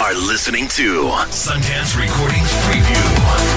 are listening to Sundance Recordings Preview.